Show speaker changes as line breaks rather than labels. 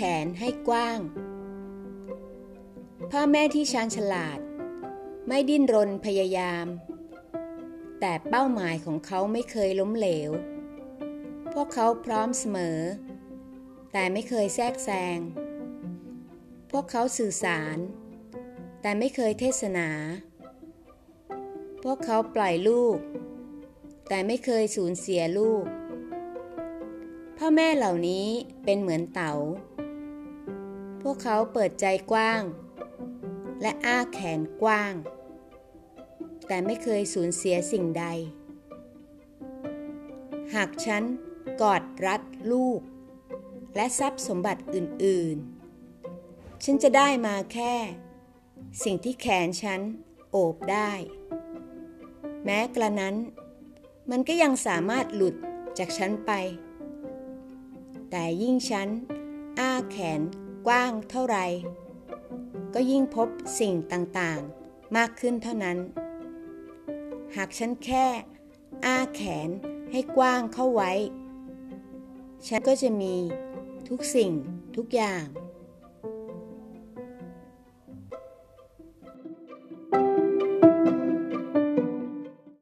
แขนให้กว้าง พ่อแม่ที่ชาญฉลาด ไม่ดิ้นรนพยายาม แต่เป้าหมายของเขาไม่เคยล้มเหลว พวกเขาพร้อมเสมอ แต่ไม่เคยแทรกแซง พวกเขาสื่อสาร แต่ไม่เคยเทศนา พวกเขาปล่อยลูก แต่ไม่เคยสูญเสียลูกพ่อแม่เหล่านี้เป็นเหมือนเต๋า วกเขาเปิดใจกว้าง และอ้าแขนกว้าง แต่ไม่เคยสูญเสียสิ่งใด หากฉันกอดรัดลูก และทรัพย์สมบัติอื่น ๆ ฉันจะได้มาแค่ สิ่งที่แขนฉันโอบได้ แม้กระนั้น มันก็ยังสามารถหลุดจากฉันไป แต่ยิ่งฉันอ้าแขน กว้างเท่าไรก็ยิ่งพบสิ่งต่างๆ มากขึ้นเท่านั้น หากฉันแค่ อ้าแขนให้กว้างเข้าไว้ ฉันก็จะมีทุกสิ่งทุกอย่าง